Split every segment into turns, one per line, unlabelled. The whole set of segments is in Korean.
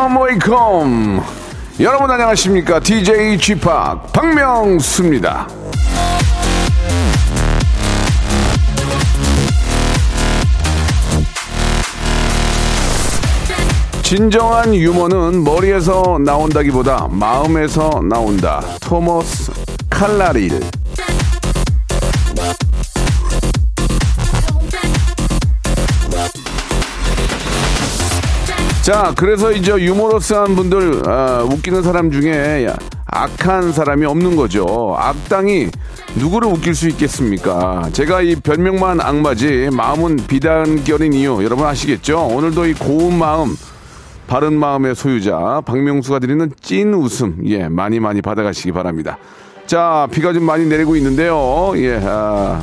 Welcome
Welcome 여러분 안녕하십니까? DJ p 박명수입니다. 진정한 유머는 머리에서 나온다기보다 마음에서 나온다. 토머스 칼라일 자, 그래서 이제 유머러스한 분들, 아, 웃기는 사람 중에 악한 사람이 없는 거죠. 악당이 누구를 웃길 수 있겠습니까? 제가 이 별명만 악마지, 마음은 비단결인 이유, 여러분 아시겠죠? 오늘도 이 고운 마음, 바른 마음의 소유자, 박명수가 드리는 찐 웃음, 예, 많이 많이 받아가시기 바랍니다. 자, 비가 좀 많이 내리고 있는데요. 예, 아,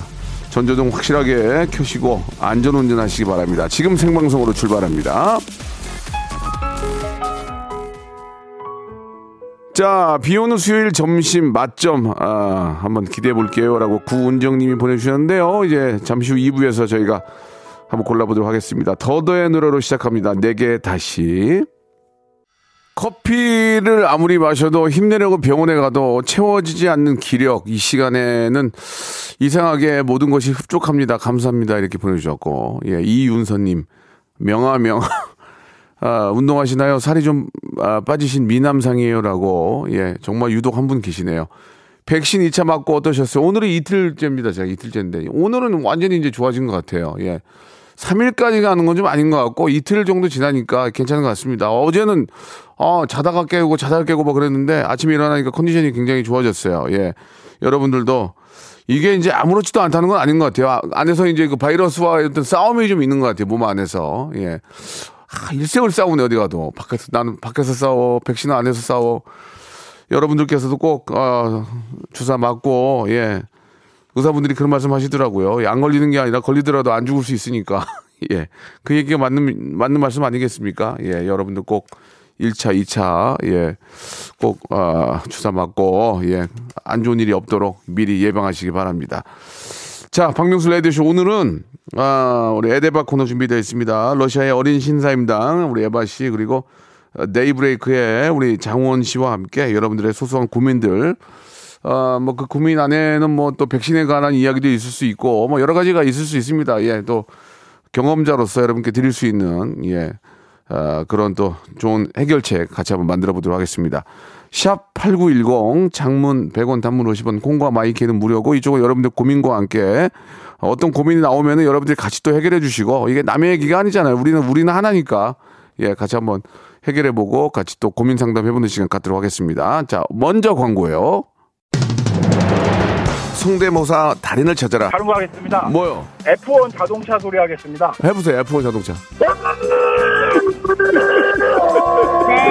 전조등 확실하게 켜시고 안전 운전하시기 바랍니다. 지금 생방송으로 출발합니다. 자, 비 오는 수요일 점심 맛점, 아, 한번 기대해 볼게요. 라고 구은정님이 보내주셨는데요. 이제 잠시 후 2부에서 저희가 한번 골라보도록 하겠습니다. 더더의 노래로 시작합니다. 내게 다시. 커피를 아무리 마셔도 힘내려고 병원에 가도 채워지지 않는 기력. 이 시간에는 이상하게 모든 것이 흡족합니다. 감사합니다. 이렇게 보내주셨고. 예, 이윤서님. 명아, 명아. 아, 운동하시나요? 살이 좀 아, 빠지신 미남상이에요라고 예 정말 유독 한 분 계시네요. 백신 2차 맞고 어떠셨어요? 오늘은 이틀째입니다. 제가 이틀째인데 오늘은 완전히 이제 좋아진 것 같아요. 예. 3일까지 가는 건 좀 아닌 것 같고 이틀 정도 지나니까 괜찮은 것 같습니다. 어제는 어, 자다가 깨고 자다가 깨고 뭐 그랬는데 아침에 일어나니까 컨디션이 굉장히 좋아졌어요. 예. 여러분들도 이게 이제 아무렇지도 않다는 건 아닌 것 같아요. 아, 안에서 이제 그 바이러스와 어떤 싸움이 좀 있는 것 같아요. 몸 안에서. 예. 아, 일생을 싸우네 어디 가도. 밖에서 나는 밖에서 싸워 백신 안에서 싸워. 여러분들께서도 꼭 어, 주사 맞고 예. 의사분들이 그런 말씀 하시더라고요. 예, 안 걸리는 게 아니라 걸리더라도 안 죽을 수 있으니까. 예 그 얘기가 맞는 맞는 말씀 아니겠습니까? 예 여러분들 꼭 1차, 2차, 예, 꼭, 어, 주사 맞고, 예, 안 좋은 일이 없도록 미리 예방하시기 바랍니다. 자, 박명수 레디쇼 오늘은 아, 우리 에데바 코너 준비되어 있습니다. 러시아의 어린 신사임당 우리 에바 씨 그리고 데이브레이크의 우리 장원 씨와 함께 여러분들의 소소한 고민들 어, 뭐 그 고민 안에는 뭐 또 백신에 관한 이야기도 있을 수 있고 뭐 여러 가지가 있을 수 있습니다. 예, 또 경험자로서 여러분께 드릴 수 있는 예. 어, 그런 또 좋은 해결책 같이 한번 만들어 보도록 하겠습니다. 샵 8910 장문 100원 단문 50원 콩과 마이케이는 무료고 이쪽은 여러분들 고민과 함께 어떤 고민이 나오면은 여러분들이 같이 또 해결해 주시고 이게 남의 얘기가 아니잖아요. 우리는 우리는 하나니까 예 같이 한번 해결해 보고 같이 또 고민 상담해 보는 시간 갖도록 하겠습니다. 자 먼저 광고예요. 성대모사 달인을 찾아라.
다른 거 하겠습니다.
뭐요?
F1 자동차 소리 하겠습니다.
해보세요. F1 자동차.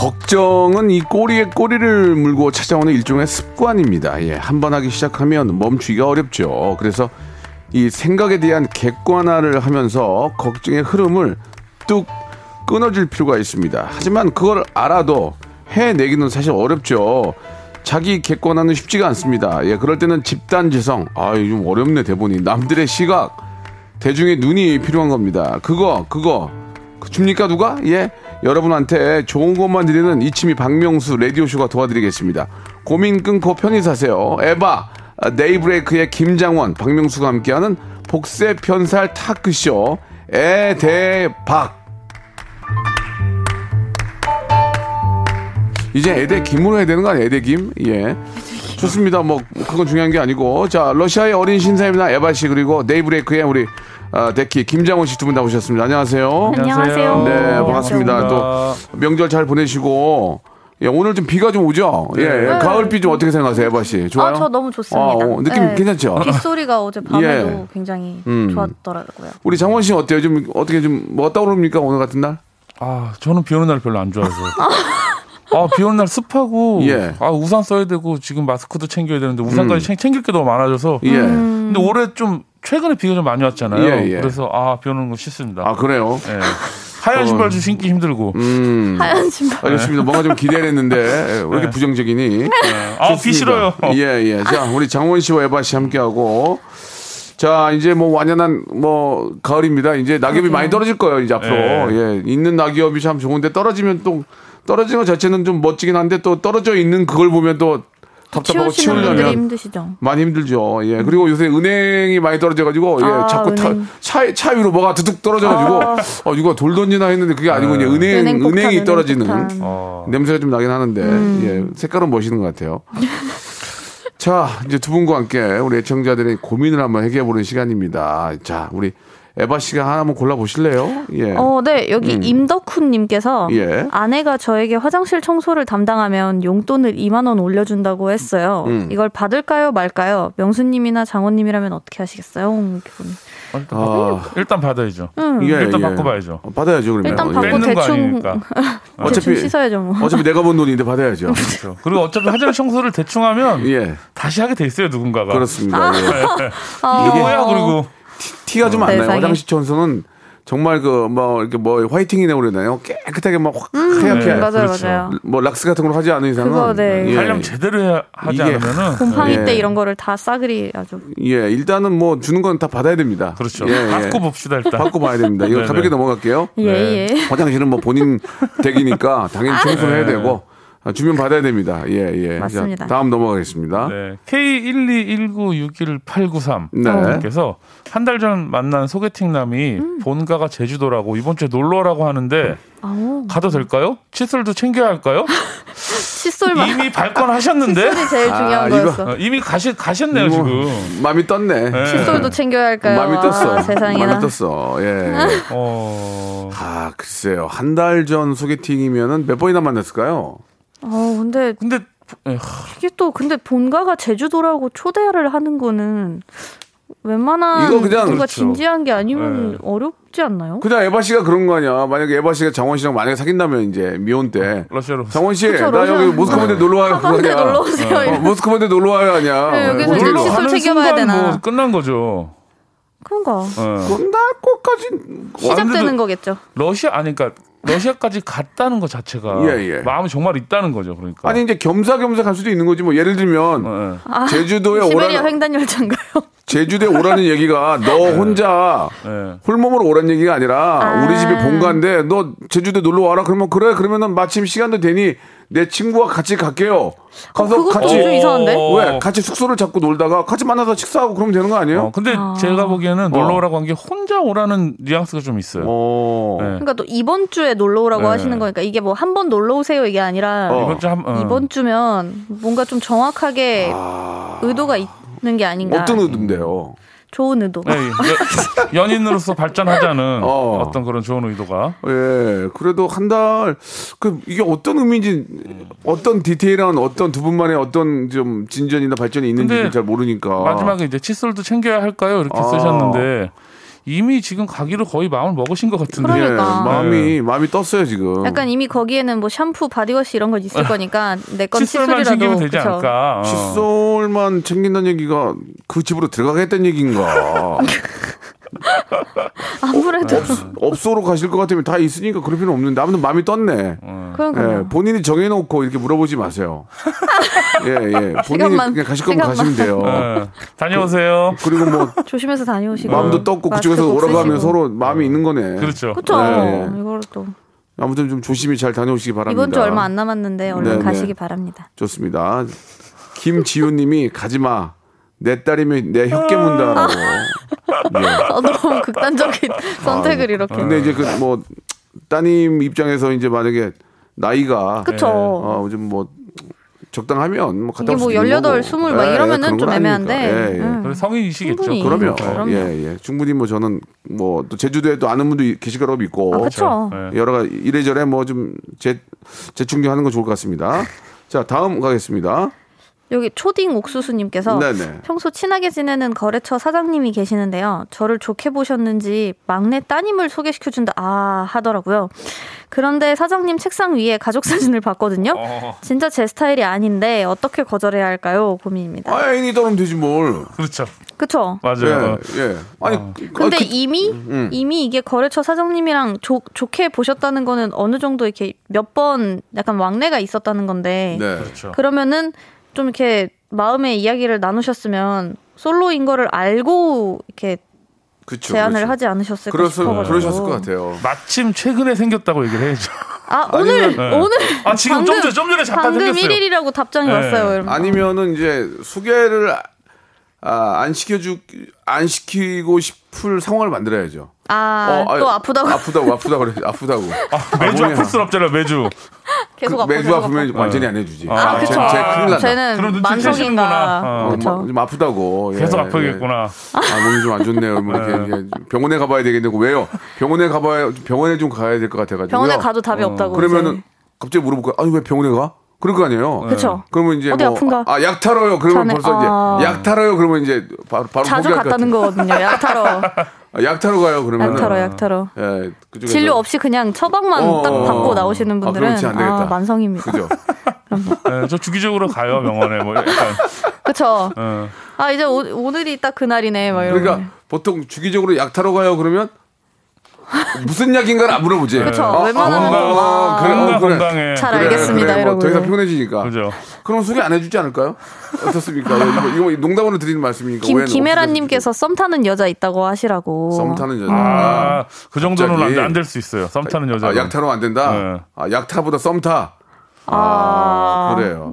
걱정은 이 꼬리에 꼬리를 물고 찾아오는 일종의 습관입니다. 예, 한 번 하기 시작하면 멈추기가 어렵죠. 그래서 이 생각에 대한 객관화를 하면서 걱정의 흐름을 뚝 끊어줄 필요가 있습니다. 하지만 그걸 알아도 해내기는 사실 어렵죠. 자기 객관화는 쉽지가 않습니다. 예, 그럴 때는 집단 지성, 아, 좀 어렵네 대본이. 남들의 시각, 대중의 눈이 필요한 겁니다. 그거, 그거 줍니까 누가? 예, 여러분한테 좋은 것만 드리는 이치미 박명수 라디오쇼가 도와드리겠습니다. 고민 끊고 편히 사세요. 에바, 네이브레이크의 김장원, 박명수가 함께하는 복세 편살 타크쇼 에대박. 이제 에대 김으로 해야 되는 거 아니에요? 에대 김? 예. 좋습니다. 뭐 그건 중요한 게 아니고 자 러시아의 어린 신사입니다. 에바 씨 그리고 네이브레이크의 우리 아, 데키 김장원 씨 두 분 나오셨습니다. 안녕하세요.
안녕하세요.
네 반갑습니다. 또 명절 잘 보내시고 예, 오늘 좀 비가 좀 오죠. 예, 예. 가을비 좀 어떻게 생각하세요, 에바 씨? 좋아요?
아, 저 너무 좋습니다.
아, 어, 느낌
네.
괜찮죠?
빗소리가 어제 밤에도
예.
굉장히
음.
좋았더라고요.
우리 장원 씨 어때요? 좀 어떻게 좀뭐 떠오릅니까 오늘 같은 날?
아, 저는 비 오는 날 별로 안 좋아해서. 아, 비 오는 날 습하고,
예.
아, 우산 써야 되고, 지금 마스크도 챙겨야 되는데, 우산까지 챙- 챙길 게 너무 많아져서.
예.
음.
근데 올해 좀, 최근에 비가 좀 많이 왔잖아요.
예, 예.
그래서, 아, 비 오는 거 싫습니다.
아 그래요?
예. 하얀 신발 좀 신기 힘들고.
음.
하얀 신발.
알겠습니다. 뭔가 좀 기대를 했는데 예, 왜 이렇게 부정적이니?
아, 비 싫어요.
예, 예. 자, 우리 장원 씨와 에바 씨 함께하고. 자, 이제 뭐 완연한 뭐 가을입니다. 이제 낙엽이 많이 떨어질 거예요, 이제 앞으로. 예. 있는 낙엽이 참 좋은데 떨어지면 또 떨어지는 것 자체는 좀 멋지긴 한데 또 떨어져 있는 그걸 보면 또 답답하고 치우려면
힘드시죠.
많이 힘들죠. 예. 그리고 요새 은행이 많이 떨어져가지고, 예.
아,
자꾸 타,
은행.
차, 차 위로 뭐가 두둑 떨어져가지고, 어, 이거 돌 던지나 했는데 그게 아니고, 그냥 은행,
은행 폭탄,
은행이
은행
떨어지는.
어.
냄새가 좀 나긴 하는데
음.
예, 색깔은 멋있는 것 같아요. 자, 이제 두 분과 함께 우리 애청자들의 고민을 한번 해결해 보는 시간입니다. 자, 우리 에바 씨가 하나 한번 골라 보실래요? 예.
어, 네. 여기 임덕훈 님께서
예.
아내가 저에게 화장실 청소를 담당하면 용돈을 2만 원 올려 준다고 했어요.
음.
이걸 받을까요, 말까요? 명수 님이나 장원 님이라면 어떻게 하시겠어요? 보니.
일단,
아,
일단 받아야죠.
음.
예,
일단
예.
바꿔봐야죠.
어, 받아야죠, 그러면.
일단
예.
받고 대충
어차피-
씻어야죠, 뭐.
어차피 내가 번 돈인데 받아야죠.
그렇죠. 그리고 어차피 화장실 청소를 대충 하면
예.
다시 하게 돼 있어요, 누군가가.
그렇습니다. 예.
어.
이게 뭐야, 그리고.
티 가 좀 안 나요.
세상에.
화장실 청소는 정말 그 뭐 이렇게 뭐 화이팅이라고 그러나요? 깨끗하게 막 확 하얗게
네,
맞아요,
그렇죠.
맞아요.
뭐 락스 같은 걸 하지 않은 이상은
그거, 네.
예.
하려면 제대로 해야 하지
이게-
않으면은.
곰팡이
예.
때 이런 거를 다 싸그리 아주.
예, 일단은 뭐 주는 건 다 받아야 됩니다.
그렇죠.
예, 예.
받고 봅시다, 일단.
받고 봐야 됩니다. 이거
네네.
가볍게 넘어갈게요.
예,
네.
예.
화장실은 뭐 본인 댁이니까 당연히 청소를 해야
네.
되고 아, 주면 받아야 됩니다. 예, 예.
맞습니다.
자, 다음 넘어가겠습니다.
네. K121961893
네.
께서 한달 전 만난 소개팅남이
음.
본가가 제주도라고 이번 주에 놀러 오라고 하는데
아우,
가도 될까요? 칫솔도 챙겨야 할까요?
칫솔만.
이미 발권하셨는데
칫솔이 제일 중요한
아,
거였어.
어, 이미 가시 가셨네요
이거
지금.
마음이 떴네.
네.
칫솔도 챙겨야 할까요?
마음이 떴어.
아, 세상에나.
마음이 떴어. 예.
어.
아, 글쎄요. 한 달 전 소개팅이면은 몇 번이나 만났을까요?
어, 근데
근데 에,
이게 또 근데 본가가 제주도라고 초대를 하는 거는 웬만한
이거 그냥-
누가
그렇죠.
진지한 게 아니면
네.
어렵지 않나요?
그냥 에바 씨가 그런 거 아니야. 만약에 에바 씨가 장원 씨랑 만약에 사귄다면 이제 미혼 때
러시아로
장원 씨,
그쵸,
나
러시아.
여기 모스크바인데 놀러 와요. 아니야.
놀러 오세요.
어, 모스크바인데 놀러 와요 아니야.
네, 여기서 이제? 칫솔 챙겨봐야
순간
되나?
뭐 끝난 거죠.
그런가
어.
끝날 것까진
시작되는 거겠죠.
러시아 아니 그러니까 러시아까지 갔다는 것 자체가
예, 예.
마음이 정말 있다는 거죠. 그러니까.
아니 이제 겸사겸사 갈 수도 있는 거지 뭐 예를 들면
어, 예.
아,
제주도에 오라는
횡단 열차인가요?
제주도에 오라는 얘기가 너 혼자
예.
홀몸으로 오라는 얘기가 아니라
아.
우리 집이 본가인데 너 제주도에 놀러 와라 그러면 그래 그러면은 마침 시간도 되니 내 친구와 같이 갈게요. 가서
그것도
같이
좀 이상한데?
어.
왜 같이 숙소를 잡고 놀다가 같이 만나서 식사하고 그러면 되는 거 아니에요?
어, 근데
아.
제가 보기에는 놀러 오라고 한 게 혼자 오라는 뉘앙스가 좀 있어요.
어.
네.
그러니까 또 이번 주에 놀러 오라고
네.
하시는 거니까 이게 뭐 한 번 놀러 오세요 이게 아니라
어.
이번 주 한, 어.
이번 주면 뭔가 좀 정확하게 의도가 있는 게 아닌가.
아. 어떤 의도인데요?
좋은 의도.
네, 여- 연인으로서 발전하자는
어.
어. 떤 그런 좋은 의도가
예, 그래도 한 달, 그, 이게 어떤 의미인지, 어떤 디테일한 어떤 두 분만의 어떤 좀 진전이나 발전이 있는지 잘 모르니까.
마지막에 이제 칫솔도 챙겨야 할까요? 이렇게
아.
쓰셨는데 이미 지금 가기로 거의 마음을 먹으신 것 같은데.
그러니까.
예, 마음이 마음이 떴어요 지금.
약간 이미 거기에는 뭐 샴푸, body wash 이런 거 있을 거니까 내건
칫솔만 챙기면 되지
그쵸.
않을까. 어.
칫솔만 챙긴다는 얘기가 그 집으로 들어가겠다는 얘기인가?
아무래도
업소로 가실 것 같으면 다 있으니까 그럴 필요는 없는데 아무튼 마음이 떴네.
그러니까요.
예, 본인이 정해놓고 이렇게 물어보지 마세요. 예, 예. 본인이
시간만,
그냥 가실 거면
시간만.
가시면 돼요.
예. 다녀오세요.
그리고 뭐
조심해서 다녀오시고
마음도 떴고 그쪽에서
꼭
오라가면
쓰시고.
서로 마음이 있는 거네.
그렇죠.
그쵸
네.
이거를 또
아무튼 좀 조심히 잘 다녀오시기 바랍니다.
이번 주 얼마 안 남았는데 얼른
네 네.
가시기 바랍니다.
좋습니다. 김지훈님이 가지마. 내 딸이면 내 혀 깨 문다라고. 예.
어, 너무 극단적인 선택을 이렇게.
아, 근데 이제 그 뭐 따님 입장에서 이제 만약에 나이가
그쵸.
어, 좀뭐 적당하면 뭐 갔다
이게 올뭐
수도 있는
18,
거고.
20 막
예,
이러면은 좀 애매한데.
아니니까. 예, 예.
음.
성인이시겠죠.
충분히.
그럼요.
그럼요.
예, 예. 충분히 뭐 저는 뭐 또 제주도에 또 아는 분도 계실 거라고 믿고
아, 그쵸.
예.
여러 가지 이래저래 뭐좀 재, 재충전하는 거 좋을 것 같습니다. 자, 다음 가겠습니다.
여기 초딩 옥수수님께서
네네.
평소 친하게 지내는 거래처 사장님이 계시는데요. 저를 좋게 보셨는지 막내 따님을 소개시켜준다 아 하더라고요. 그런데 사장님 책상 위에 가족 사진을 봤거든요.
어,
진짜 제 스타일이 아닌데 어떻게 거절해야 할까요? 고민입니다.
아, 애인이 떠면 되지 뭘.
그렇죠.
그쵸?
맞아요.
예, 예. 아니,
근데
아, 그-
이미 이미 이게 거래처 사장님이랑 조, 좋게 보셨다는 거는 어느 정도 이렇게 몇 번 약간 왕래가 있었다는 건데
네.
그렇죠.
그러면은 좀 이렇게 마음의 이야기를 나누셨으면 솔로인 거를 알고 이렇게
그쵸,
제안을
그렇죠.
하지 않으셨을까
그랬을,
싶어가지고
그러셨을 것 같아요.
마침 최근에 생겼다고 얘기를 해야죠.
아 오늘
아니면- 네.
오늘
아, 지금 좀 전에- 좀 전에 잠깐
방금
생겼어요.
1일이라고 답장이
네.
왔어요. 여러분.
아니면은 이제 소개를 아, 안 시켜주 안 시키고 싶을 상황을 만들어야죠.
아,
어,
또
아,
아프다고
아프다고 아프다고 그래 아프다고.
매주. 아플 순 없잖아요. 매주.
계속
그
아파
매주
계속
아프면
아파.
완전히 안 해주지.
아,
쟤-
그쵸.
쟤 큰일.
쟤는 만성인가.
어.
어. 마- 좀 아프다고. 예,
계속
예.
아프겠구나.
아, 몸이 좀 안 좋네요. 뭐 이렇게 이제 병원에 가봐야 되겠는데 왜요? 병원에 가봐야 병원에 좀 가야 될 것 같아가지고.
병원에 가도 답이 없다고.
그러면은
이제.
갑자기 물어볼까? 아니 왜 병원에 가? 그럴 거 아니에요.
그쵸.
그러면 이제
어디
뭐,
아픈가?
아, 약 타러요. 그러면
자네-
벌써
아.
이제 약 타러요. 그러면 이제 바로 바로
자주 갔다는. 거거든요. 약 타러.
아, 약 타러 가요. 그러면
약 타러, 약 타러.
예, 그쪽에서
진료 없이 그냥 처방만
어,
딱
어,
받고
어.
나오시는
아,
분들은
그렇지, 안 되겠다.
아, 만성입니다.
그죠?
네, 저 주기적으로 가요 병원에 뭐 약간.
그쵸.
어.
아, 이제 오, 오늘이 딱 그날이네. 막 이러고.
그러니까 보통 주기적으로 약 타러 가요. 그러면 무슨 약인가를 안 물어보지.
그쵸.
아,
웬만하면
아,
또,
아,
아,
그래, 어,
건강
그래.
건강해.
잘
그래,
알겠습니다.
그래, 뭐
이러고.
더 이상 피곤해지니까.
그죠.
그럼 소개 안 해주지 않을까요? 어떻습니까? 이거, 이거 농담으로 드리는 말씀이니까.
김,
왜
김혜란님께서 썸 타는 여자 있다고 하시라고.
썸 타는 여자.
아, 그 정도는. 안 될 수 있어요. 썸 타는 여자.
아, 약 타러 안 된다.
네.
아, 약 타보다 썸 타.
아,
그래요.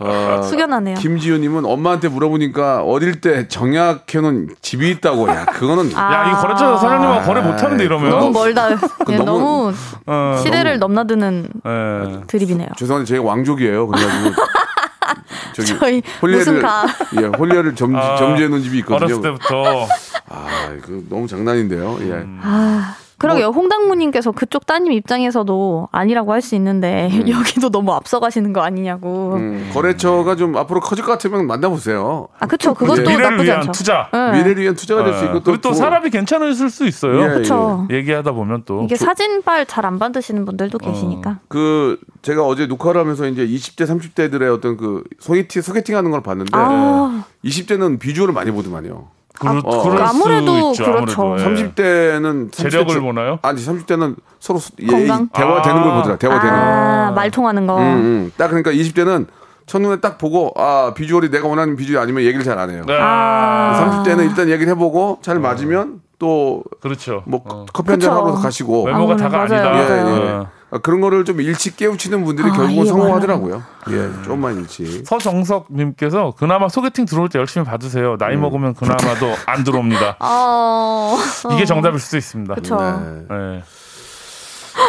어,
숙연하네요.
김지효님은 엄마한테 물어보니까 어릴 때 정략해놓은 집이 있다고. 야, 그거는
야, 이 거래처 사장님하고 거래 못 하는데 이러면.
너무 멀다. 예,
너무-
너무,
어,
시대를 넘나드는
예.
드립이네요.
죄송한데 제가 왕족이에요. 그래가지고 저기
저희 무슨 가.
예, 홀리아를 점,
아,
점지해 놓은 집이 있거든요.
어렸을 때부터
아, 그 너무 장난인데요. 예.
음.
아, 그러게요. 홍당무님께서 그쪽 따님 입장에서도 아니라고 할 수 있는데 여기도 너무 앞서가시는 거 아니냐고.
음, 거래처가 좀 앞으로 커질 것 같으면 만나보세요.
아, 그쵸. 그것도
예.
미래를
나쁘지
위한
않죠.
투자.
네.
미래를 위한 투자가 될 수 있고
또
또
사람이 괜찮으실 수 있어요.
예,
그쵸.
얘기하다 보면 또
이게 사진빨 잘 안 받으시는 분들도 계시니까.
그 제가 어제 녹화를 하면서 이제 20대 30대들의 어떤 그 소개팅 소개팅하는 걸 봤는데
아,
20대는 비주얼을 많이 보더만요.
그럴,
어.
그럴
아무래도
수 있죠.
그렇죠.
아무래도. 예.
30대는
재력을 보나요?
아니 30대는 서로 예,
건강?
대화되는 걸 보더라. 대화되는 거.
아, 말 통하는 거.
음, 음. 딱 그러니까 20대는 첫눈에 딱 보고 아 비주얼이 내가 원하는 비주얼이 아니면 얘기를 잘 안 해요.
네.
아.
30대는 일단 얘기를 해보고 잘 맞으면 또
그렇죠.
뭐
어.
커피 한 잔. 하러 가시고
외모가
아,
다가
맞아요.
아니다.
예, 예.
어.
아, 그런 거를 좀 일찍 깨우치는 분들이
아,
결국은 성공하더라고요. 예, 조금만 일찍.
서정석님께서 그나마 소개팅 들어올 때 열심히 받으세요. 나이
음.
먹으면 그나마도 안 들어옵니다.
어.
이게 정답일 수도 있습니다.
그쵸.
네.
네.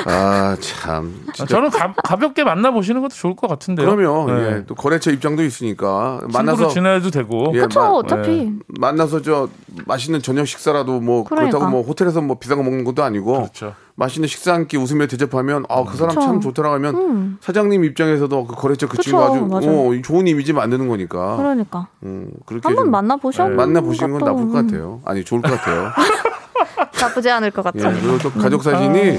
아, 참. 진짜.
저는 가, 가볍게 만나보시는 것도 좋을 것 같은데요.
그러면
네.
예, 또 거래처 입장도 있으니까
만나서
만나서
지내도 되고.
예,
그쵸,
마-
어차피.
네.
만나서 저 맛있는 저녁 식사라도 뭐 그렇
그러니까.
다고뭐 호텔에서 뭐 비싼 거 먹는 것도 아니고
그렇죠.
맛있는 식사 한 끼 웃으며 대접하면 아 그 사람
그쵸.
참 좋더라 하면
음.
사장님 입장에서도 그 거래처 그
그쵸,
친구 아주. 어, 좋은 이미지 만드는 거니까
그러니까
음, 그렇게
한번
좀
만나보셔.
네.
만나 보시는 건 나쁠 것
음,
같아요. 아니 좋을 것 같아요.
나쁘지 않을 것
예,
같아요.
그리고 또 가족 사진이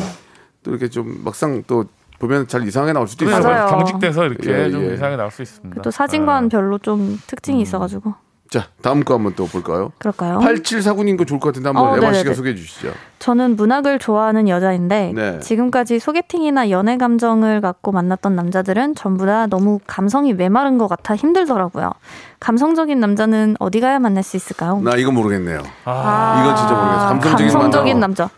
또 이렇게 좀 막상 또 보면 잘 이상하게 나올 수도
그래서
있어요.
맞아요.
경직돼서 이렇게
예,
좀
예.
이상하게 나올 수 있습니다.
또 사진과는
네.
별로 좀 특징이 있어가지고
자 다음 거 한번 또 볼까요?
그럴까요?
8749님 거 좋을 것 같은데 한번
어,
에마 씨가. 소개해 주시죠.
저는 문학을 좋아하는 여자인데
네.
지금까지 소개팅이나 연애 감정을 갖고 만났던 남자들은 전부 다 너무 감성이 메마른 것 같아 힘들더라고요. 감성적인 남자는 어디 가야 만날 수 있을까요?
나 이거 모르겠네요.
아,
이건 진짜 모르겠어요. 감성적인,
감성적인. 남자.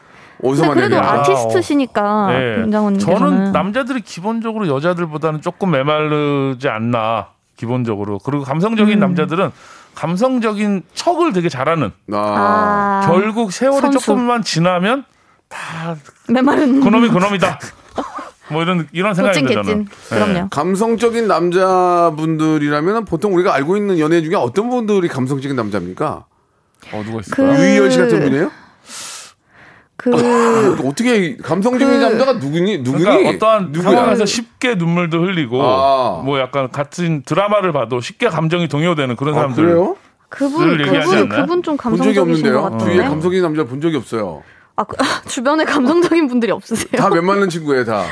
어디서
근데 그래도
만나냐?
아티스트시니까
네.
김장훈님께서는
저는 남자들이 기본적으로 여자들보다는 조금 메마르지 않나 기본적으로 그리고 감성적인
음.
남자들은 감성적인 척을 되게 잘하는
아,
아,
결국 세월이
선수.
조금만 지나면 다
메마른
그놈이 그놈이다 뭐 이런 이런 생각이
개찐
들잖아.
개찐 그럼요.
감성적인 남자분들이라면 보통 우리가 알고 있는 연예 중에 어떤 분들이 감성적인 남자입니까?
어 누가 있을까?
그-
유희열 씨 같은 분이에요?
그
어떻게 감성적인
그-
남자가 누구니? 누구니?
그러니까 어떠한
누구야?
상황에서 쉽게 눈물도 흘리고
아.
뭐 약간 같은 드라마를 봐도 쉽게 감정이 동요되는 그런
아,
사람들.
그래요?
그분 그분? 그분 좀 감성적이신 것
없는데요.
같은데.
주위에 감성적인 남자 본 적이 없어요.
아, 그- 주변에 감성적인 분들이 없으세요?
다몇 맞는 친구예요, 다.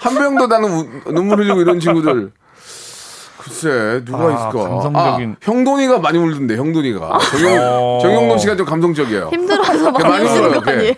한 명도 나는 우- 눈물 흘리고 이런 친구들. 글쎄, 누가
아,
있을까?
감성적인-
아, 형돈이가 많이 울던데, 형돈이가. 정영,
어.
정영돈 씨가 좀 감성적이에요.
힘들어서
많이 울어요,
거
걔.
아니에요?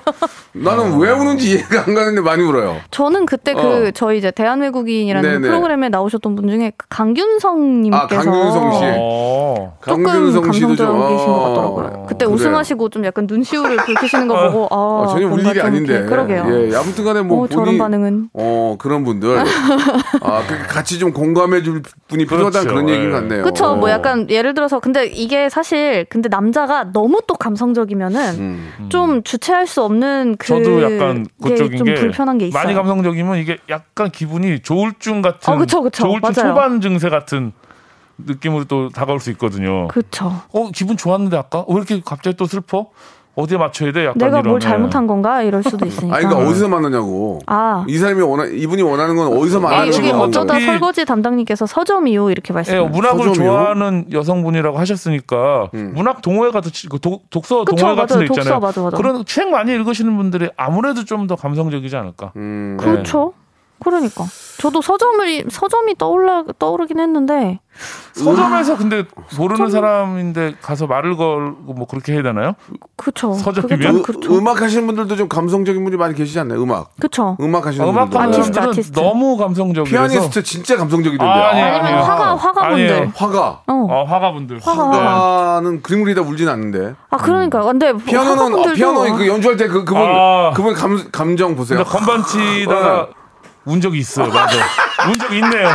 나는 왜 우는지 이해가 안 가는데 많이 울어요.
저는 그때 그
어.
저희 이제 대한외국인이라는
네네.
프로그램에 나오셨던 분 중에 그 강균성님께서
아, 강균성 씨.
어.
조금
강균성 씨도 좀,
감성적이신 것
어,
같더라고요. 그때
그래요.
우승하시고 좀 약간 눈시울을 붉히시는 거 보고 아,
아, 전혀 울 일이
좀
아닌데.
그러게요.
예, 아무튼간에 뭐
어, 저런
본인-
반응은
어 그런 분들 아그 같이 좀 공감해 줄 분이 필요하다는
그렇죠.
그런 얘기인
예.
것 같네요.
그쵸. 뭐
어.
약간 예를 들어서 근데 이게 사실 근데 남자가 너무 또 감성적이면은
음.
좀 주체할 수 없는 그
저도 약간
게
그쪽인 좀게
불편한 게 있어요.
많이 감성적이면 이게 약간 기분이 조울증 같은
어, 그쵸, 그쵸.
조울증
맞아요.
초반 증세 같은 느낌으로 또 다가올 수 있거든요.
그쵸.
어 기분 좋았는데 아까 왜 이렇게 갑자기 또 슬퍼? 어디에 맞춰야 돼? 약간
내가
이런
뭘
예.
잘못한 건가 이럴 수도 있으니까.
아니 그러니까 어디서 만나냐고.
아.
이 사람이 원하 이분이 원하는 건 어디서
아,
만나는
지금
여기
거
어쩌다 설거지 담당님께서 서점이요 이렇게
예,
말씀하셨어요.
문학을
서점이요?
좋아하는 여성분이라고 하셨으니까
음.
문학 동호회 같은 치- 그 독, 독서
그쵸,
동호회 같은 데
맞아요. 독서,
있잖아요.
맞아, 맞아.
그런 책 많이 읽으시는 분들이 아무래도 좀 더 감성적이지 않을까.
음.
그렇죠. 그러니까 저도 서점을 서점이 떠올라 떠오르긴 했는데
서점에서 근데 모르는 사람인데 가서 말을 걸고 뭐 그렇게 해야 되나요?
그쵸.
서점이면?
음,
그렇죠.
음악 하시는 분들도 좀 감성적인 분이 많이 계시지 않나요? 음악.
그쵸.
음악 하시는
음악
분들.
아티스트,
감독들은
아티스트.
너무 감성적이라서
피아니스트 진짜 감성적이던데.
아니,
아,
아니에요.
화가 화가분들.
아니에요.
화가.
어.
어, 화가분들.
화가.
네.
화가 는 그림 그리다 울진 않는데.
아 그러니까 근데
피아노는 어, 피아노 그 연주할 때 그 그분
아.
그분 감 감정 보세요.
근데 건반 치다가 운 적이 있어요. 맞아. 운 적이 있네요.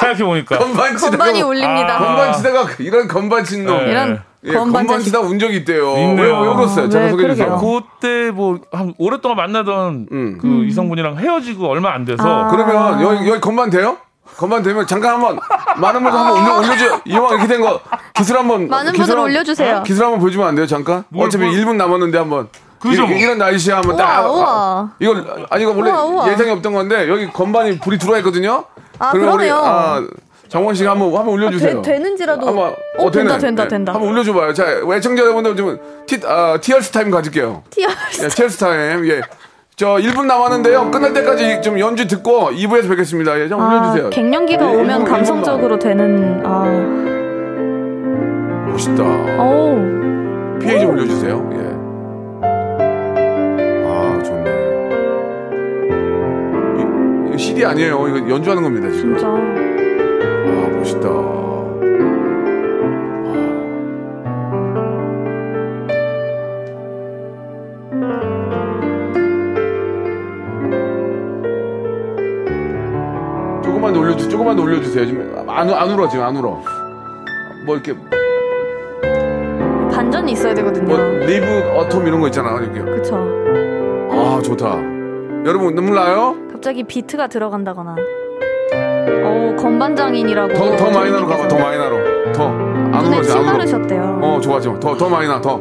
생각해 보니까.
건반 치다가
건반이 울립니다.
아.
건반 치다가 이런 건반 친 놈.
네.
이런
예,
건반
건반
자식.
치다 운 적이 있대요.
있네요.
왜, 왜 그랬어요?
아,
제가
왜
소개해 주세요.
그때 뭐 한 오랫동안 만나던
음.
그 이성분이랑 헤어지고 얼마 안 돼서
아.
그러면 여기, 여기 건반 돼요? 건반 되면 잠깐 한번 많은 분들 한번 올려, 올려줘. 이왕 이렇게 된 거 기술 한번
많은 분들 올려주세요.
기술 한번 보여주면 안 돼요? 잠깐?
뭘
어차피
뭘-
1분 남았는데 한번.
그죠?
이, 이런 날씨에 한번
우와,
딱.
우와.
아, 이거 아니 이거 원래
우와, 우와.
예상이 없던 건데 여기 건반이 불이 들어와 있거든요.
아,
그러면 우리,
그러네요.
아, 장원 씨가 한번 한번 올려주세요.
되, 되는지라도
한번
어, 된다
되네.
된다
네,
된다.
한번 올려줘봐요. 자 애청자 여러분들 좀 티, 아, tears time 가질게요.
tears.
예, tears time. 예. 저 1분 남았는데요. 끝날 때까지 좀 연주 듣고 2부에서 뵙겠습니다. 예, 좀 올려주세요.
아, 갱년기가
예,
오면
일분,
감성적으로 되는 아.
멋있다.
오.
PA 좀 올려주세요. 예. CD 아니에요. 이거 연주하는 겁니다, 지금.
진짜.
아, 멋있다. 조금만 더 올려주, 조금만 더 올려주세요. 지금 안, 안 울어, 지금 안 울어. 뭐 이렇게
반전이 있어야 되거든요.
뭐 leaves autumn 이런 거 있잖아. 이렇게.
그쵸.
아, 좋다. 여러분 눈물 나요?
갑자기 비트가 들어간다거나. 어 건반장인이라고.
더, 더 마이너로 가봐, 더 마이너로. 더. 안
눈에
울지,
침
안 울어.
마르셨대요.
어, 좋아, 좋아. 더, 더 마이너, 더.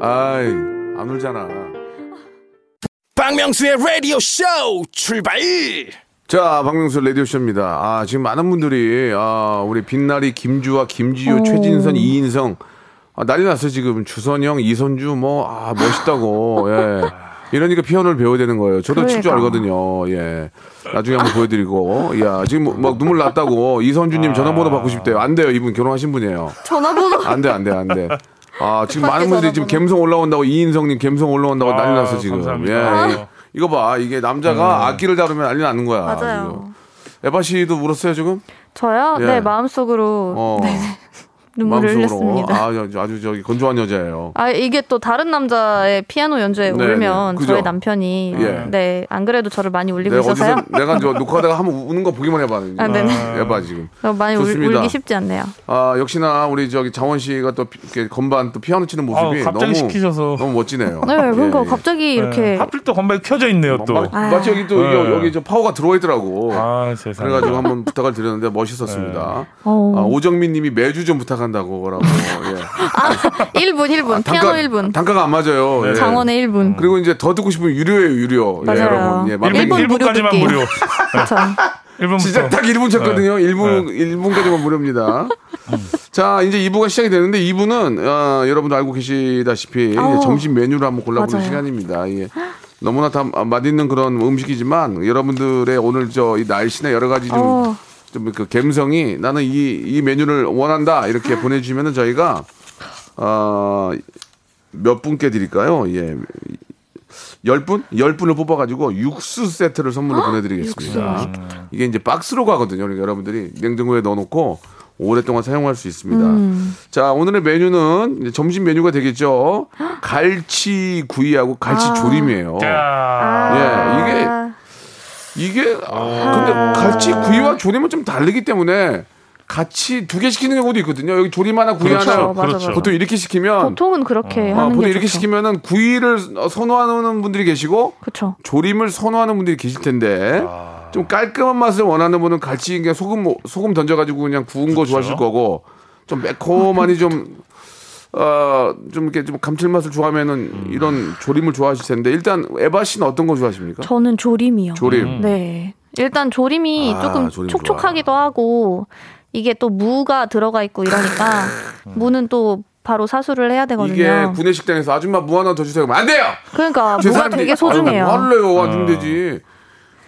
아이, 안 울잖아.
박명수의 라디오 쇼 출발
자, 박명수 라디오쇼입니다. 아, 지금 많은 분들이, 아, 우리 빛나리, 김주아, 김지효,
오.
최진선, 이인성, 아, 난리 났어요, 지금. 주선영, 이선주, 뭐, 아, 멋있다고, 예. 이러니까 피아노를 배워야 되는 거예요. 저도
그러니까.
알거든요, 예. 나중에 한번 보여드리고, 야, 지금 뭐, 막 눈물 났다고, 이선주님 전화번호 받고 싶대요. 안 돼요, 이분 결혼하신 분이에요.
전화번호.
안 돼, 안 돼, 안 돼. 아, 지금 많은 분들이 지금. 감성 올라온다고, 이인성님 감성 올라온다고 난리
아,
났어, 지금.
감사합니다.
예. 이- 이거 봐, 이게 남자가 악기를 다루면 난리 나는 거야.
맞아요.
지금. 에바 씨도 울었어요, 지금?
저요?
예.
네 마음속으로
어.
눈물을
마음속으로.
흘렸습니다.
아, 아주, 아주 저기 건조한 여자예요.
아 이게 또 다른 남자의 피아노 연주에
네,
울면
네.
저희 남편이
예.
네 안 그래도 저를 많이 울리고
내가
있어서요.
어디서 내가 저 녹화하다가 한번 우는 거 보기만 해봐.
아, 네네.
에바 지금.
어, 많이 울,
좋습니다.
울기 쉽지 않네요.
아 역시나 우리 저기 장원 씨가 또 피- 이렇게 건반 또 피아노 치는 모습이
갑자기
너무
시키셔서.
너무 멋지네요.
네, 그러니까
예, 예.
갑자기 이렇게
네. 하필 또 건반이 켜져 있네요 또.
마, 마치 여기 또
네.
여기, 여기 저 파워가 들어와 있더라고.
아 세상에.
그래 가지고 한번 부탁을 드렸는데 멋있었습니다.
어.
아, 오정민 님이 매주 좀 부탁한 다고라고. 예.
1분 1분 피아노 1분
단가가 안 맞아요. 예.
장원의 1분
그리고 이제 더 듣고 싶으면 유료예요, 유료. 예,
맞아요.
여러분. 예, 맘-
일본
1분,
무료
1분까지만
듣기.
무료.
그렇죠.
1분부터.
진짜 딱 1분 쳤거든요.
네.
1분, 1분까지만 무료입니다. 자, 이제 2부가 시작이 되는데 2부는, 어, 여러분도 알고 계시다시피 이제
어.
점심 메뉴를 한번 골라보는
맞아요.
시간입니다. 예. 너무나 다 맛있는 그런 음식이지만 여러분들의 오늘 저 이 날씨나 여러 가지 좀,
어.
좀그 감성이 나는 이, 이 메뉴를 원한다 이렇게 보내주시면은 저희가 어, 몇 분께 드릴까요? 예. 열 분? 열 분을 뽑아가지고 육수 세트를 선물로 보내드리겠습니다. 이게 이제 박스로 가거든요. 그러니까 여러분들이 냉장고에 넣어놓고 오랫동안 사용할 수 있습니다.
음.
자, 오늘의 메뉴는 이제 점심 메뉴가 되겠죠. 갈치 구이하고 갈치
아.
조림이에요.
자,
예, 이게 이게 아, 근데 갈치 구이와 조림은 좀 다르기 때문에 같이 두 개 시키는 경우도 있거든요. 여기 조림 하나 구이
그렇죠,
하나
그렇죠.
보통 이렇게 시키면
보통은 그렇게
아,
하는
보통
게
이렇게
좋죠.
시키면은 구이를 선호하는 분들이 계시고
그렇죠.
조림을 선호하는 분들이 계실 텐데 좀 깔끔한 맛을 원하는 분은 갈치 그냥 소금 소금 던져가지고 그냥 구운 거 좋아하실 거고 좀 매콤하니 좀 어, 좀 이렇게 좀 감칠맛을 좋아하면은 이런 조림을 좋아하실 텐데 일단 에바 씨는 어떤 거 좋아하십니까?
저는 조림이요.
조림.
네. 일단 조림이
아,
조금
조림
촉촉하기도 하고 이게 또 무가 들어가 있고 이러니까 무는 또 바로 사수를 해야 되거든요.
이게 구내 식당에서 아줌마 무 하나 더 주세요. 그러면 안 돼요.
그러니까
제
무가 되게 소중해요.
아유, 뭐 할래요. 안 주면 되지.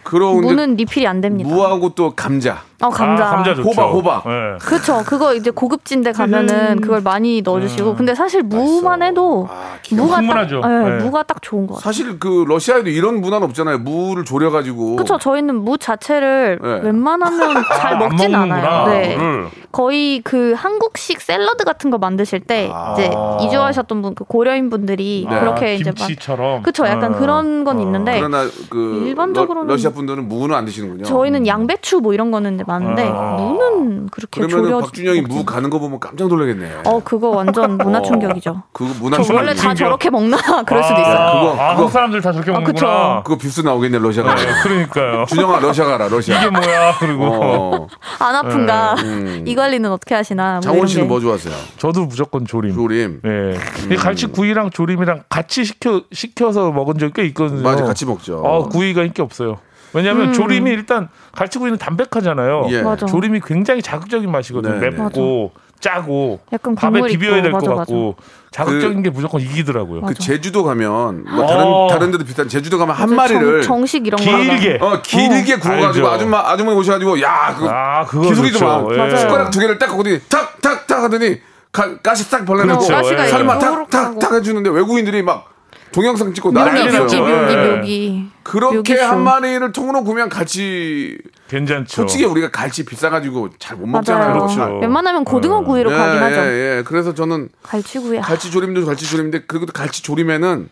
그런데
무는 리필이 안 됩니다.
무하고 또 감자,
어 감자.
아, 감자 좋죠.
호박, 호박.
예.
그쵸. 그거 이제 고급진데 가면은 그걸 많이 넣어주시고. 근데 사실 무만 해도
아,
무가 딱. 예,
네.
무가 딱 좋은 것 같아요.
사실 그 러시아에도 이런 문화는 없잖아요. 무를 졸여가지고.
그쵸. 저희는 무 자체를
네.
웬만하면 잘
아, 안
먹진 않아요. 네.
무를.
거의 그 한국식 샐러드 같은 거 만드실 때
아.
이제 이주하셨던 분, 그 고려인 분들이
네.
그렇게 이제 막
김치처럼.
그쵸. 약간
어.
그런 건 있는데
그러나 그
일반적으로는
러, 러시아 분들은 무는 안 드시는군요.
저희는 양배추 뭐 이런 거는 이제 많은데
아.
무는 그렇게
그러면은
졸여
박준영이 무 가는 거 보면 깜짝 놀라겠네.
어 그거 완전 문화 충격이죠.
그거 문화
저
충격.
원래 다
충격.
저렇게 먹나 그럴 수도
아,
있어요.
그거,
아,
그거.
한국 사람들 다 저렇게
아,
먹는구나.
그거 뉴스 나오겠네 러시아 가.
네, 그러니까요.
준영아 러시아 가라 러시아.
이게 뭐야? 그리고
어.
안 아픈가?
음.
이 관리는 어떻게 하시나? 뭐
장원
이런
씨는
게.
뭐 좋아하세요?
저도 무조건 조림.
조림.
예. 이 갈치 구이랑 조림이랑 같이 시켜 시켜서 먹은 적이 꽤 있거든요.
맞아 같이 먹죠.
아, 구이가 인기 없어요. 왜냐하면 조림이 일단 갈치구이는 담백하잖아요.
예.
음. 맞아.
조림이 굉장히 자극적인 맛이거든요.
네,
맵고 짜고
약간
밥에
국물
비벼야 될것
맞아,
같고 자극적인 게 무조건 이기더라고요.
그 제주도 가면 뭐 다른
어.
다른 데도 비슷한 제주도 가면 한
맞아,
마리를
정, 식 이런 거
길게.
어 길게 구워가지고. 아줌마 아주머니 오셔가지고 야 그거
아,
기술이. 와.
예.
맞아요.
숟가락 두 개를 딱 하더니 탁탁탁 하더니 가, 가시 싹 벌려내고
그렇죠.
살만 탁탁탁 해주는데 외국인들이 막 동영상 찍고
묘기
난리
난리
묘기
났어요.
났죠.
묘기
예.
묘기.
그렇게
묘기쇼.
한 마리를 통으로 구면 같이
괜찮죠.
솔직히 우리가 갈치 비싸가지고 잘 못 먹잖아요.
맞아요.
그렇죠.
웬만하면 고등어 구이로
예,
가긴 하죠.
예, 예. 그래서 저는
갈치 구이. 아,
갈치 조림도 갈치 조림인데 그리고 갈치 조림에는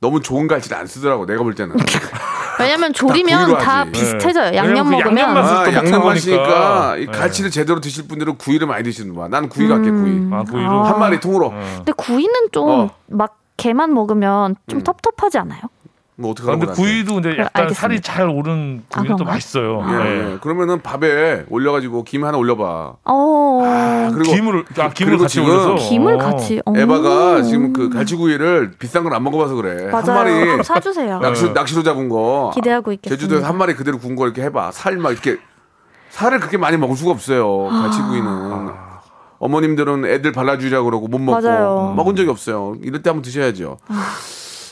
너무 좋은 갈치를 안 쓰더라고 내가 볼 때는.
왜냐면 조리면 다
하지.
비슷해져요.
네.
양념
그
먹으면.
양념 맛을
아,
또
양념 맛이니까
네.
갈치를 제대로 드실 분들은 구이를 많이 드시는 거야. 난 구이 갈게 구이.
아, 구이로.
한 마리 통으로.
근데 구이는 좀
어.
막 게만 먹으면 좀 텁텁하지 않아요?
뭐 어떻게
아,
하는
근데? 구이도 근데 약간
알겠습니다.
살이 잘 오른
아,
구이는 또? 맛있어요.
예,
네.
예. 그러면은 밥에 올려가지고 김 하나 올려봐.
어.
아, 그리고
김을 아 김을
그리고
같이 올려서
김을
어.
같이. 어.
에바가 지금 그 갈치구이를 비싼 걸 안 먹어봐서 그래. 한
맞아요.
마리
그럼 사주세요.
낚시,
네.
낚시로 잡은 거.
기대하고 있겠습니다.
제주도에서 한 마리 그대로 구운 거 이렇게 해봐. 살 막 이렇게 살을 그렇게 많이 먹을 수가 없어요.
아.
갈치구이는. 어머님들은 애들 발라주자 그러고 못 먹고
맞아요.
먹은 적이 없어요. 이럴 때 한번 드셔야죠.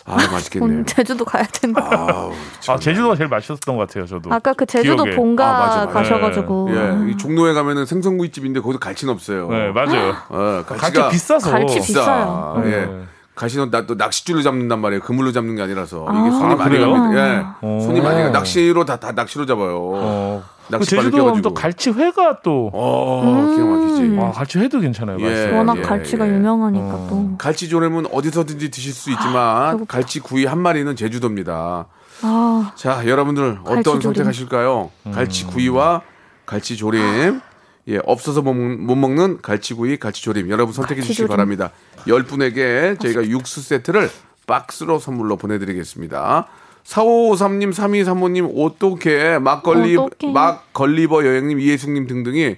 아, 맛있겠네.
오늘 제주도 가야 된다.
아우,
아 제주도가 제일 맛있었던 것 같아요. 저도.
아까 그 제주도
기억에.
본가
아, 맞아, 맞아.
가셔가지고.
예, 이 종로에 가면은 생선구이집인데 거기도 갈치는 없어요.
네 맞아요.
어,
갈치
갈치가
비싸서.
갈치
비싸.
비싸요.
예.
네.
갈치는 나또 낚싯줄로 잡는단 말이에요. 그물로 잡는 게 아니라서
아.
이게 손이
아,
많이
그래요?
갑니다. 예.
어.
손이 많이 가. 낚시로 다, 다 낚시로 잡아요.
어. 그
낚싯바늘
제주도 가면. 또 갈치회가 또.
어, 기가 막히지.
와 갈치회도 괜찮아요.
예.
워낙
예,
갈치가
예.
유명하니까
어.
또.
갈치 조림은 어디서든지 드실 수 있지만
배고프다.
갈치 구이 한 마리는 제주도입니다.
아,
자, 여러분들 어떤
조림.
선택하실까요? 갈치 구이와 갈치 조림. 예, 없어서 못, 못 먹는 갈치구이, 갈치조림. 여러분 선택해 주시기
갈치조림.
바랍니다. 10분에게 저희가 육수 세트를 박스로 선물로 보내드리겠습니다. 4553님, 3235님, 오또케, 막걸리,
오또케.
막걸리버 여행님, 이혜숙님 등등이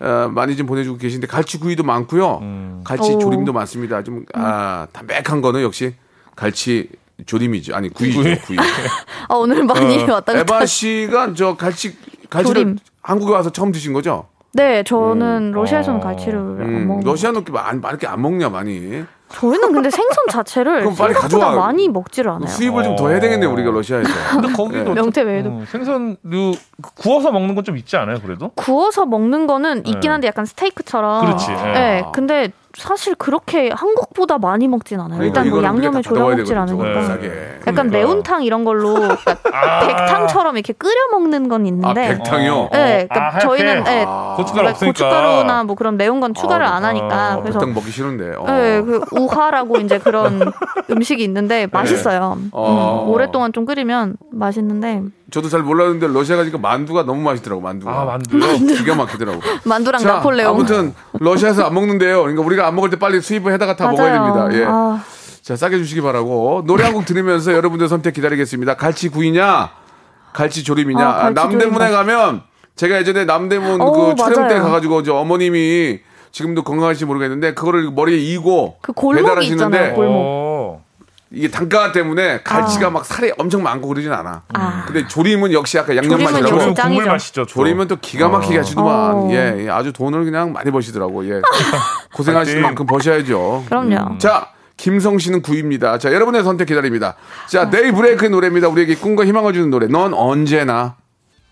어, 많이 좀 보내주고 계신데 갈치구이도 많고요. 갈치
오.
조림도 많습니다. 좀, 아, 담백한 거는 역시 갈치 조림이죠. 아니, 구이죠, 구이.
아 오늘 많이 왔다 갔다.
에바 씨가 저 갈치 갈치를
조림.
한국에 와서 처음 드신 거죠?
네, 저는 러시아에서는 갈치를 안
음,
먹는.
러시아는 많이, 많이 이렇게 안 먹냐 많이.
저희는 근데 생선 자체를
그럼 빨리
생각보다
가져와.
많이 먹지를 않아요.
수입을 좀 더 해야 되겠네 우리가 러시아에서.
근데 거기도
명태 외에도.
음, 생선류 구워서 먹는 건 좀 있지 않아요? 그래도?
구워서 먹는 거는 있긴
네.
한데 약간 스테이크처럼.
그렇지, 예.
네, 근데 사실 그렇게 한국보다 많이 먹진 않아요.
그러니까
일단 뭐
이거는
양념에 졸여 먹질 않으니까.
싸게.
약간
그러니까.
매운탕 이런 걸로 그러니까
아.
백탕처럼 이렇게 끓여 먹는
건아
있는데.
백탕이요?
네, 그러니까
아?
저희는 네,
아.
고춧가루 없으니까.
고춧가루나 뭐 그런 매운 건 추가를
아,
안 하니까.
어,
그래서
백탕 먹기 싫은데. 어.
네, 그 우하라고 이제 그런 음식이 있는데 맛있어요.
어.
음, 오랫동안 좀 끓이면 맛있는데
저도 잘 몰랐는데 러시아 가니까 만두가 너무 맛있더라고 만두가.
아, 만두요?
기가 막히더라고.
만두랑
자,
나폴레옹.
아무튼 러시아에서 안 먹는데요. 그러니까 우리가 안 먹을 때 빨리 수입을 해다가 다 먹어야 됩니다. 예.
아,
자, 싸게 주시기 바라고. 노래 한 곡 들으면서 여러분들 선택 기다리겠습니다. 갈치 구이냐? 갈치 조림이냐?
아, 갈치
남대문에
조림
가면 제가 예전에 남대문
어,
그 촬영 때
맞아요.
가가지고 저 어머님이 지금도 건강하실지 모르겠는데 그거를 머리에 이고
그
배달하시는데
있잖아요, 골목.
어.
이게 단가 때문에 갈치가 막 살이 엄청 많고 그러진 않아.
아.
근데 조림은 역시 아까 양념
조림은
맛이라고.
역시
조림 국물. 맛이죠. 또.
조림은 또 기가 막히게
어.
하시더만.
어.
예, 예, 아주 돈을 그냥 많이 버시더라고. 예. 고생하시는. 만큼 버셔야죠.
그럼요.
자, 김성 씨는 구입니다. 자, 여러분의 선택 기다립니다. 자, 데이브레이크의 노래입니다. 우리에게 꿈과 희망을 주는 노래. 넌 언제나.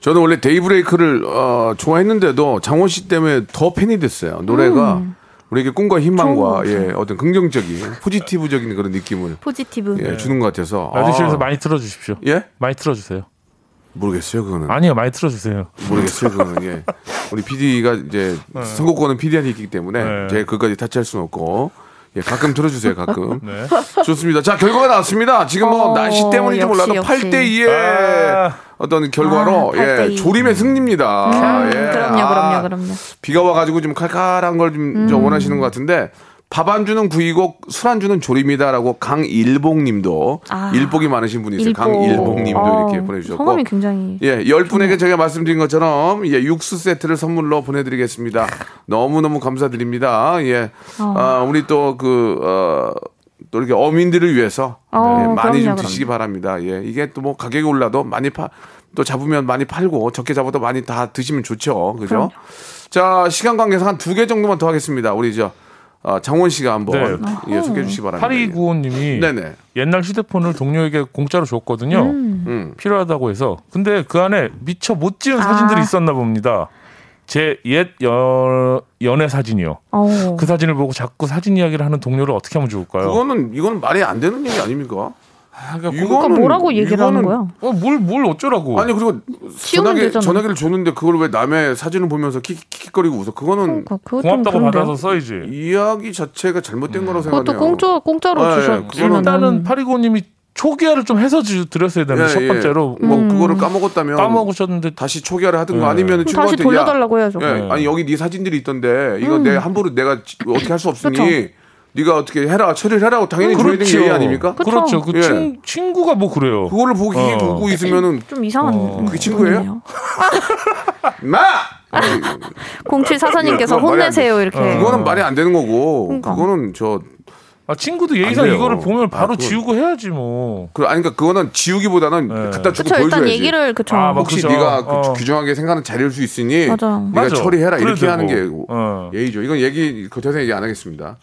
저는 원래 데이브레이크를 어, 좋아했는데도 장원 씨 때문에 더 팬이 됐어요. 노래가 우리에게 꿈과 희망과 예, 어떤 긍정적인 positive적인 그런 느낌을
positive.
예, 주는 것 같아서.
라디오실에서
아,
많이 틀어주십시오.
예?
많이 틀어주세요.
모르겠어요, 그거는.
아니요, 많이 틀어주세요.
모르겠어요, 그거는. 예. 우리 PD가 이제 선곡권은 PD한테 있기 때문에
네.
제가 그까지 터치할 수는 없고. 예, 가끔 들어주세요, 가끔.
네.
좋습니다. 자, 결과가 나왔습니다. 지금 뭐
어,
날씨 때문인지
역시,
몰라도
역시.
8대 2의
아.
어떤 결과로
아,
예,
8대2.
조림의 승리입니다.
음,
예.
그럼요,
아,
그럼요, 그럼요.
비가 와가지고 좀 칼칼한 걸좀
음.
원하시는 것 같은데 밥 안 주는 구이고 술 안 주는 조림이다라고 강일봉 님도
아.
일복이 많으신 분이 있어요.
일복.
강일봉 님도
어,
이렇게 보내주셨고
성함이 굉장히
예, 열 분에게 저희가 말씀드린 것처럼 예, 육수 세트를 선물로 보내드리겠습니다. 너무너무 감사드립니다. 예,
어.
아, 우리 또 그, 어, 또 이렇게 어민들을 위해서
어,
예, 많이 좀
그럼요,
드시기 바랍니다. 예, 이게 또 뭐 가격이 올라도 많이 파, 또 잡으면 많이 팔고 적게 잡아도 많이 다 드시면 좋죠. 그죠? 자, 시간 관계상 한 두 개 정도만 더 하겠습니다. 우리 저, 어, 장원 씨가 한번 예, 소개해 주시기 바랍니다.
8295님이
네네.
옛날 휴대폰을 동료에게 공짜로 줬거든요.
음.
필요하다고 해서. 근데 그 안에 미처 못 지은
아.
사진들이 있었나 봅니다. 제 옛 연애 사진이요.
어.
그 사진을 보고 자꾸 사진 이야기를 하는 동료를 어떻게 하면 좋을까요?
그거는, 이건 말이 안 되는 얘기 아닙니까?
아, 그러니까
그러니까 뭐라고 얘기를 하는 거야?
어, 뭘, 뭘 어쩌라고.
아니 그리고 전화기. 전화기를 줬는데 그걸 왜 남의 사진을 보면서 킥킥거리고 웃어? 그거는
그러니까
고맙다고
그런데요?
받아서 써야지.
이야기 자체가 잘못된 거라고 생각해요.
그것도 공짜 공짜로
아, 예,
주셨.
그거는
일단은 8295님이 초기화를 좀 해서 주- 드렸어야 되는데 첫 번째로
뭐
음.
그거를 까먹었다면
까먹으셨는데
다시 초기화를 하든가
네.
아니면
다시
친구한테
돌려달라고 해야죠.
야, 예,
네.
아니 여기 네 사진들이 있던데 이거 내 함부로 내가 지- 어떻게 할 수 없으니
그렇죠.
네가 어떻게 해라 처리를 해라고 당연히 줘야 되는
그렇죠.
게 예의 아닙니까?
그렇죠. 그
예.
친, 친구가 뭐 그래요.
그거를 보기
어.
보고 있으면은
좀 이상한.
어.
그게 친구예요? 마
0744님께서
그건 말이 안
혼내세요 이렇게.
어.
그거는 말이 안 되는 거고
그러니까.
그거는 저
아, 친구도 예의상
돼요.
이거를 보면 바로
아, 그건-
지우고 해야지 뭐.
그 아니 그러니까 그거는 지우기보다는
네.
갖다 주고
그쵸 일단
보여줘야지.
얘기를 그쵸.
아, 막
혹시
그죠.
네가 그
어.
규정하게 생각하는 자리일 수 있으니
맞아.
네가
맞아.
처리해라 이렇게
그래도
하는 게
뭐. 어.
예의죠. 이건 얘기 그 대상 얘기 안 하겠습니다.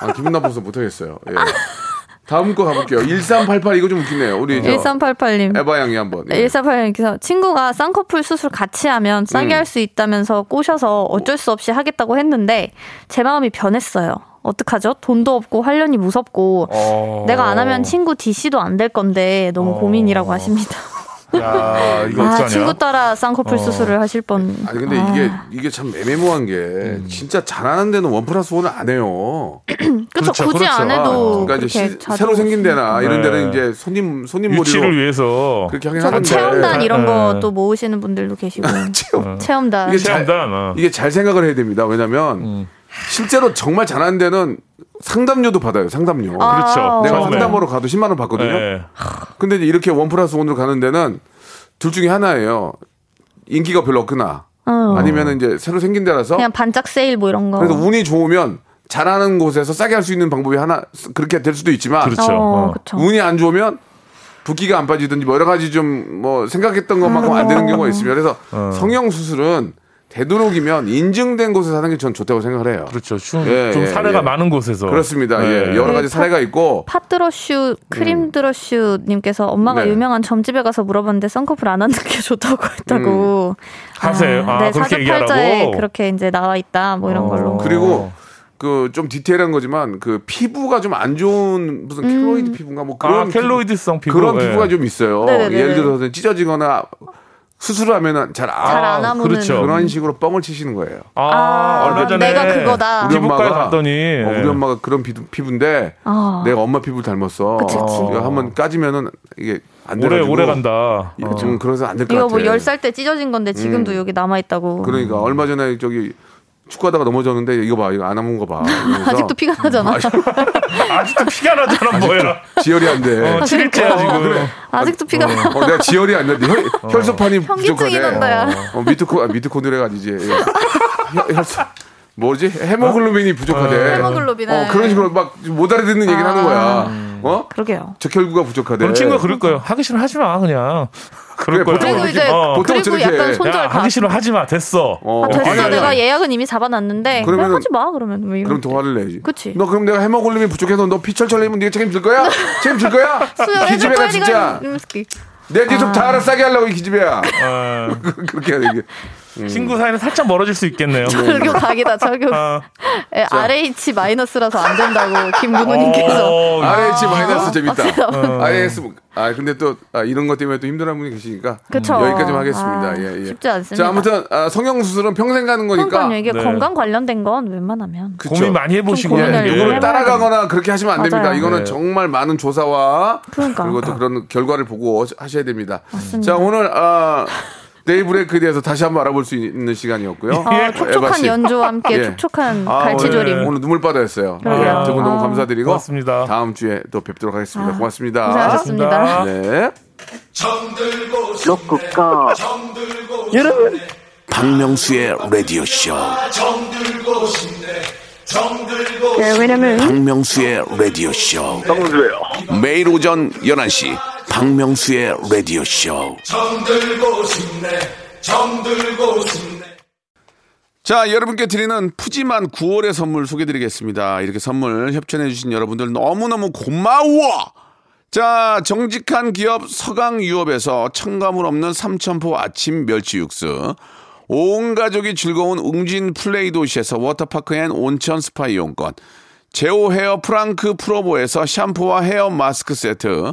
아, 기분 나빠서 못 하겠어요. 예. 다음 거 가볼게요. 1388 이거 좀 웃기네요. 우리 저
1388님.
에바 양이 한번. 예.
1488님께서 친구가 쌍꺼풀 수술 같이 하면 싸게
음.
할수 있다면서 꼬셔서 어쩔 수 없이 하겠다고 했는데 제 마음이 변했어요. 어떡하죠? 돈도 없고 활련이 무섭고
어.
내가 안 하면 친구 DC도 안 될 건데 너무
어.
고민이라고 하십니다.
야, 이거
아,
어떡하냐?
친구 따라 쌍꺼풀
어.
수술을 하실 뻔.
아니 근데
아.
이게 이게 참 애매모호한 게
음.
진짜 잘하는 데는 원 플러스 원을 안 해요.
그쵸,
그렇죠,
굳이
그렇죠.
안 해도
그러니까 이제 시-
자주
새로 생긴 데나 이런
네.
데는 이제 손님 손님
유치를
몰이로
위해서
그렇게 하긴
저도
하는데
체험단 이런
네.
거또 모으시는 분들도 계시고
체험-
체험단
이게 잘-
체험단. 어.
이게 잘 생각을 해야 됩니다. 왜냐면
음.
실제로 정말 잘하는 데는 상담료도 받아요. 상담료.
아,
그렇죠.
내가
처음에.
상담으로 가도 10만 원 받거든요.
네.
근데 이렇게 원 플러스 원으로 가는 데는 둘 중에 하나예요. 인기가 별로 없거나
어.
아니면 이제 새로 생긴 데라서
그냥 반짝 세일 뭐 이런 거.
그래서 운이 좋으면 잘하는 곳에서 싸게 할 수 있는 방법이 하나 그렇게 될 수도 있지만
그렇죠.
어,
어.
그쵸.
운이 안 좋으면 붓기가 안 빠지든지 뭐 여러 가지 좀 뭐 생각했던 것만큼 안 되는 경우가 있습니다. 그래서
어.
성형 수술은 되도록이면 인증된 곳에서 하는 게 전 좋다고 생각을 해요.
그렇죠. 좀,
예,
좀
예,
사례가
예.
많은 곳에서.
그렇습니다.
네.
예, 여러 가지
네,
사례가 있고
팥드러슈 크림드러슈님께서 엄마가
네.
유명한 점집에 가서 물어봤는데 썬커플 안 하는 게 좋다고 했다고.
하세요. 아,
네,
그렇게
사주팔자에
얘기하라고?
그렇게 이제 나와 있다 뭐 이런
어.
걸로.
그리고 그좀 디테일한 거지만 그 피부가 좀 안 좋은 무슨 켈로이드 피부인가 뭐 그런
아, 켈로이드성 피부.
그런
예.
피부가 좀 있어요.
네네네네.
예를 들어서 찢어지거나 수술을 하면은 잘 안,
잘안 아무는.
그렇죠.
그런 식으로 뻥을 치시는 거예요.
아,
아,
얼마 전에
내가 그거다.
우리 엄마가
갔더니
어, 우리
예.
엄마가 그런 피부, 피부인데
아.
내가 엄마 피부를 닮았어.
그치, 그치.
이거 한번 까지면은 이게 안
오래 오래 간다.
이거 좀 그래서 안 될것
이거
같아.
뭐 10살 때 찢어진 건데 지금도 여기 남아 있다고.
그러니까 얼마 전에 저기 축구하다가 넘어졌는데 이거 봐 이거 안 아문 거 봐. 이러면서
아직도 피가 나잖아.
아직도 피가 나잖아, 뭐야.
지혈이 안 돼.
어, 7일째야, 지금.
아직도 피가 나.
어, 내가 지혈이 안 돼. 혈, 혈소판이
현기증이
부족하대.
난다야.
어, 미토콘 아, 미토콘드리아가 아니지. 예. 혈- 혈소 뭐지? 헤모글로빈이 부족하대.
헤모글로빈.
어, 그런 식으로 막 못 알아듣는 얘기를 하는 거야. 어?
그러게요.
적혈구가 부족하대.
그럼 친구가 그럴 거예요. 하기 싫으면 하지 마, 그냥. 그럴 거야.
그리고 이제
어.
보통은
그리고
저렇게
약간
해.
손절
야,
가.
하기 싫으면 하지 마. 됐어.
어,
아, 됐어.
아니, 아니,
내가
아니.
예약은 이미 잡아놨는데
그러면은-
그냥 하지 마 그러면 왜 이러지?
그럼 더 화를 내지.
그치.
너 그럼 내가 헤모글로빈 부족해서 너 피철철 내면 네가 책임질 거야? 책임질 거야? 기집애가 진짜 내 뒤속 다 알아 싸게 하려고 이 기집애야.
어,
그렇게 해야 돼 이게.
친구 사이는 살짝 멀어질 수 있겠네요.
절교 각이다 절교.
어.
예, RH 마이너스라서 안 된다고 김문호님께서.
어,
RH 마이너스 재밌다.
어.
IS 아 근데 또 아, 이런 것 때문에 또 힘들어하는 분이 계시니까
그쵸.
여기까지만 하겠습니다.
아,
예, 예.
쉽지 않습니다.
자 아무튼 아, 성형 수술은 평생 가는 거니까
그러니까 이게
네.
건강 관련된 건 웬만하면.
그쵸.
고민 많이 해보시고.
예,
예. 해봐야
따라가거나 그렇게 하시면 안 됩니다.
맞아요.
이거는
네.
정말 많은 조사와
그러니까.
리고 또 그런 결과를 보고 하셔야 됩니다.
맞습니다.
자 오늘 아, 데이브레이크에 대해서 다시 한번 알아볼 수 있는 시간이었고요.
어,
에바
촉촉한
씨.
연주와 함께
예.
촉촉한
아,
갈치조림.
오늘, 오늘 눈물바다였어요.
그러게요.
두분 너무
아.
감사드리고
고맙습니다.
다음 주에 또 뵙도록 하겠습니다.
아,
고맙습니다.
고생하셨습니다.
네.
로쿠꺼 여러분 박명수의 라디오 쇼
네, 왜냐면
박명수의 라디오 쇼
정수예요.
매일 오전 11시 박명수의 라디오 쇼
자, 여러분께 드리는 푸짐한 9월의 선물 소개드리겠습니다. 이렇게 선물 협찬해주신 여러분들 너무너무 고마워! 자, 정직한 기업 서강유업에서 첨가물 없는 삼천포 아침 멸치 육수. 온 가족이 즐거운 웅진 플레이 도시에서 워터파크 and 온천 스파 이용권. 제오 헤어 프랑크 프로보에서 샴푸와 헤어 마스크 세트.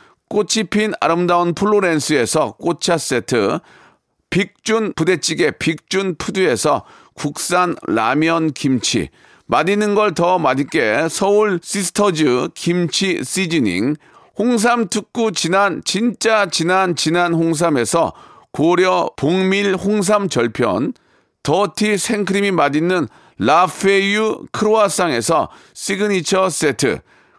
꽃이 핀 아름다운 플로렌스에서 꽃차 세트, 빅준 부대찌개 빅준 푸드에서 국산 라면 김치, 맛있는 걸 더 맛있게 서울 시스터즈 김치 시즈닝, 홍삼 특구 진한 진짜 진한 진한 홍삼에서 고려 복밀 홍삼 절편, 더티 생크림이 맛있는 라페유 크로아상에서 시그니처 세트,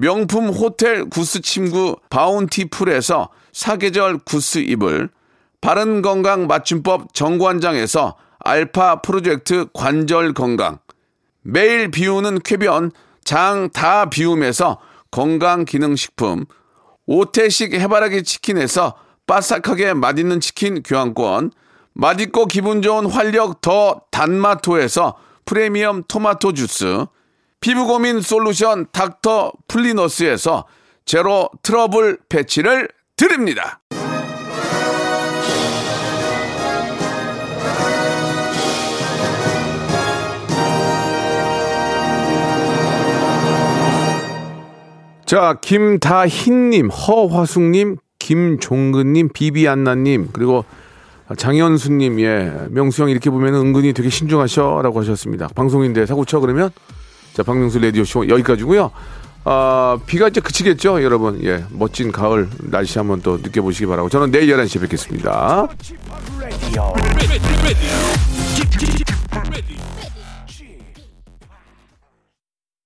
명품 호텔 구스 침구 바운티풀에서 사계절 구스 이불, 바른 건강 맞춤법 정관장에서 알파 프로젝트 관절 건강, 매일 비우는 쾌변 장 다 비움에서 건강 기능 식품, 오태식 해바라기 치킨에서 바삭하게 맛있는 치킨 교환권, 맛있고 기분 좋은 활력 더 단마토에서 프리미엄 토마토 주스, 피부 고민 솔루션 닥터 플리너스에서 제로 트러블 패치를 드립니다. 자, 김다흰님, 허화숙님, 김종근님, 비비안나님, 그리고 장현수님, 예, 명수 형 이렇게 보면 은근히 되게 신중하셔라고 하셨습니다. 방송인데 사고 쳐 그러면 자, 박명수 라디오쇼 여기까지고요 아, 비가 이제 그치겠죠, 여러분. 예, 멋진 가을 날씨 한번 또 느껴보시기 바라고. 저는 내일 11시에 뵙겠습니다.